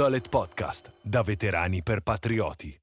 Dolet Podcast, da veterani per patrioti.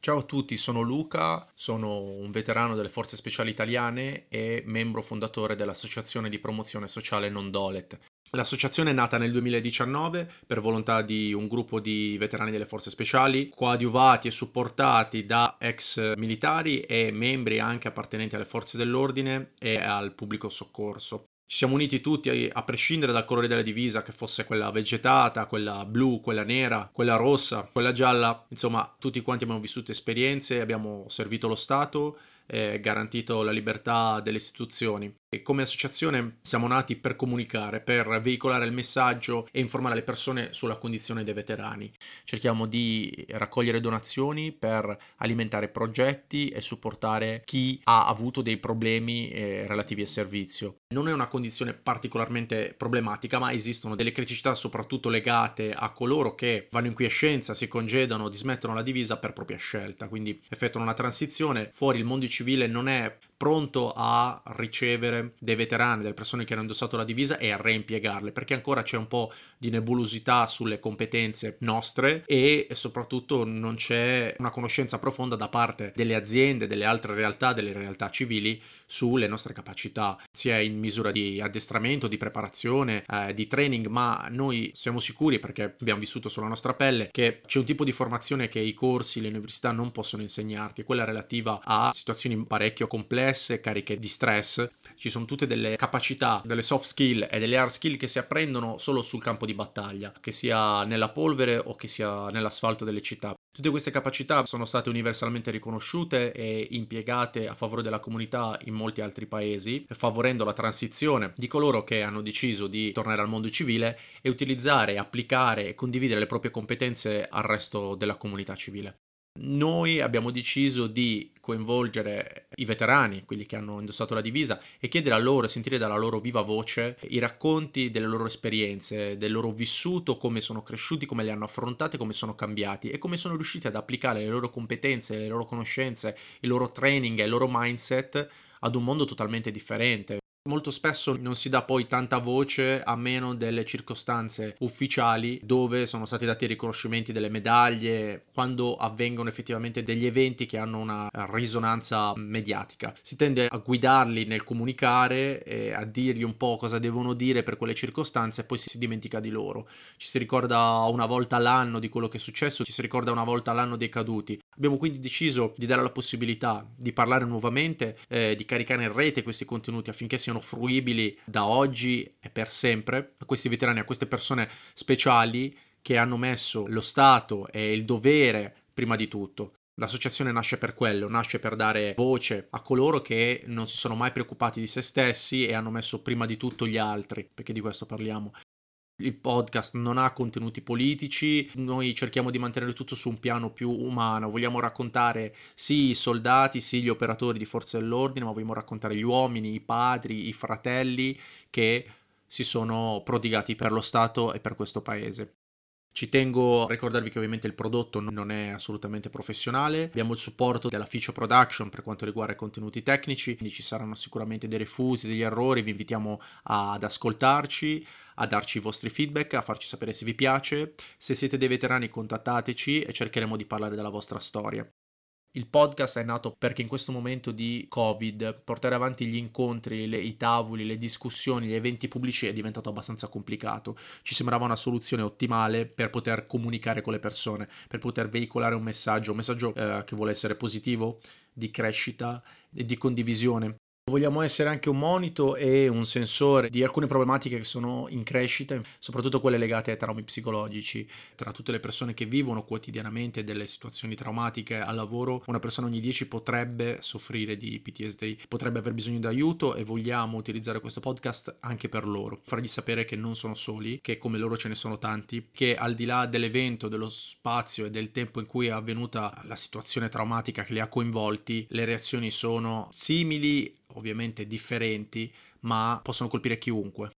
Ciao a tutti, sono Luca, sono un veterano delle Forze Speciali Italiane e membro fondatore dell'Associazione di Promozione Sociale Non Dolet. L'associazione è nata nel 2019 per volontà di un gruppo di veterani delle forze speciali, coadiuvati e supportati da ex militari e membri anche appartenenti alle forze dell'ordine e al pubblico soccorso. Ci siamo uniti tutti, a prescindere dal colore della divisa, che fosse quella vegetata, quella blu, quella nera, quella rossa, quella gialla. Insomma, tutti quanti abbiamo vissuto esperienze, abbiamo servito lo Stato, eh, garantito la libertà delle istituzioni. E come associazione siamo nati per comunicare, per veicolare il messaggio e informare le persone sulla condizione dei veterani. Cerchiamo di raccogliere donazioni per alimentare progetti e supportare chi ha avuto dei problemi eh, relativi al servizio. Non è una condizione particolarmente problematica, ma esistono delle criticità soprattutto legate a coloro che vanno in quiescenza, si congedano, dismettono la divisa per propria scelta, quindi effettuano una transizione, fuori il mondo civile non è pronto a ricevere dei veterani, delle persone che hanno indossato la divisa e a reimpiegarle, perché ancora c'è un po' di nebulosità sulle competenze nostre e soprattutto non c'è una conoscenza profonda da parte delle aziende, delle altre realtà, delle realtà civili sulle nostre capacità, sia in misura di addestramento, di preparazione, eh, di training, ma noi siamo sicuri perché abbiamo vissuto sulla nostra pelle che c'è un tipo di formazione che i corsi, le università non possono insegnarti, quella relativa a situazioni parecchio complesse, cariche di stress. Ci sono tutte delle capacità, delle soft skill e delle hard skill che si apprendono solo sul campo di battaglia, che sia nella polvere o che sia nell'asfalto delle città. Tutte queste capacità sono state universalmente riconosciute e impiegate a favore della comunità in molti altri paesi, favorendo la transizione di coloro che hanno deciso di tornare al mondo civile e utilizzare, applicare e condividere le proprie competenze al resto della comunità civile. Noi abbiamo deciso di coinvolgere i veterani, quelli che hanno indossato la divisa, e chiedere a loro, sentire dalla loro viva voce i racconti delle loro esperienze, del loro vissuto, come sono cresciuti, come li hanno affrontate, come sono cambiati e come sono riusciti ad applicare le loro competenze, le loro conoscenze, il loro training e il loro mindset ad un mondo totalmente differente. Molto spesso non si dà poi tanta voce a meno delle circostanze ufficiali dove sono stati dati i riconoscimenti delle medaglie, quando avvengono effettivamente degli eventi che hanno una risonanza mediatica. Si tende a guidarli nel comunicare e a dirgli un po' cosa devono dire per quelle circostanze e poi si dimentica di loro. Ci si ricorda una volta all'anno di quello che è successo, ci si ricorda una volta all'anno dei caduti. Abbiamo quindi deciso di dare la possibilità di parlare nuovamente, eh, di caricare in rete questi contenuti affinché siano siano fruibili da oggi e per sempre a questi veterani, a queste persone speciali che hanno messo lo Stato e il dovere prima di tutto. L'associazione nasce per quello, nasce per dare voce a coloro che non si sono mai preoccupati di se stessi e hanno messo prima di tutto gli altri, perché di questo parliamo. Il podcast non ha contenuti politici, noi cerchiamo di mantenere tutto su un piano più umano, vogliamo raccontare sì i soldati, sì gli operatori di forze dell'ordine, ma vogliamo raccontare gli uomini, i padri, i fratelli che si sono prodigati per lo Stato e per questo paese. Ci tengo a ricordarvi che ovviamente il prodotto non è assolutamente professionale, abbiamo il supporto della Ficio Production per quanto riguarda i contenuti tecnici, quindi ci saranno sicuramente dei refusi, degli errori, vi invitiamo ad ascoltarci, a darci i vostri feedback, a farci sapere se vi piace, se siete dei veterani contattateci e cercheremo di parlare della vostra storia. Il podcast è nato perché in questo momento di Covid portare avanti gli incontri, le, i tavoli, le discussioni, gli eventi pubblici è diventato abbastanza complicato. Ci sembrava una soluzione ottimale per poter comunicare con le persone, per poter veicolare un messaggio, un messaggio eh, che vuole essere positivo, di crescita e di condivisione. Vogliamo essere anche un monito e un sensore di alcune problematiche che sono in crescita, soprattutto quelle legate ai traumi psicologici. Tra tutte le persone che vivono quotidianamente delle situazioni traumatiche al lavoro, una persona ogni 10 potrebbe soffrire di PTSD, potrebbe aver bisogno di aiuto e vogliamo utilizzare questo podcast anche per loro, fargli sapere che non sono soli, che come loro ce ne sono tanti, che al di là dell'evento, dello spazio e del tempo in cui è avvenuta la situazione traumatica che li ha coinvolti, le reazioni sono simili ovviamente differenti, ma possono colpire chiunque.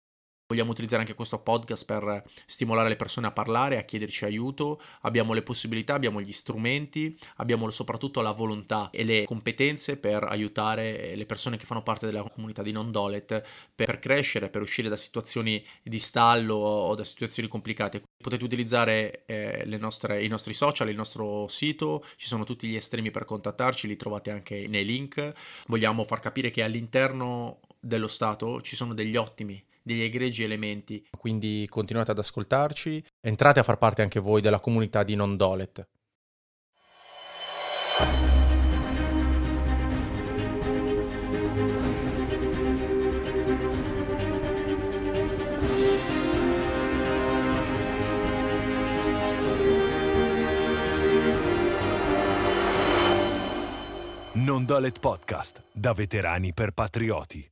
Vogliamo utilizzare anche questo podcast per stimolare le persone a parlare, a chiederci aiuto. Abbiamo le possibilità, abbiamo gli strumenti, abbiamo soprattutto la volontà e le competenze per aiutare le persone che fanno parte della comunità di Non Dolet per crescere, per uscire da situazioni di stallo o da situazioni complicate. Potete utilizzare eh, nostre, i nostri social, il nostro sito, ci sono tutti gli estremi per contattarci, li trovate anche nei link. Vogliamo far capire che all'interno dello Stato ci sono degli ottimi degli egregi elementi. Quindi continuate ad ascoltarci, entrate a far parte anche voi della comunità di Non Dolet. Non Dolet Podcast, da veterani per patrioti.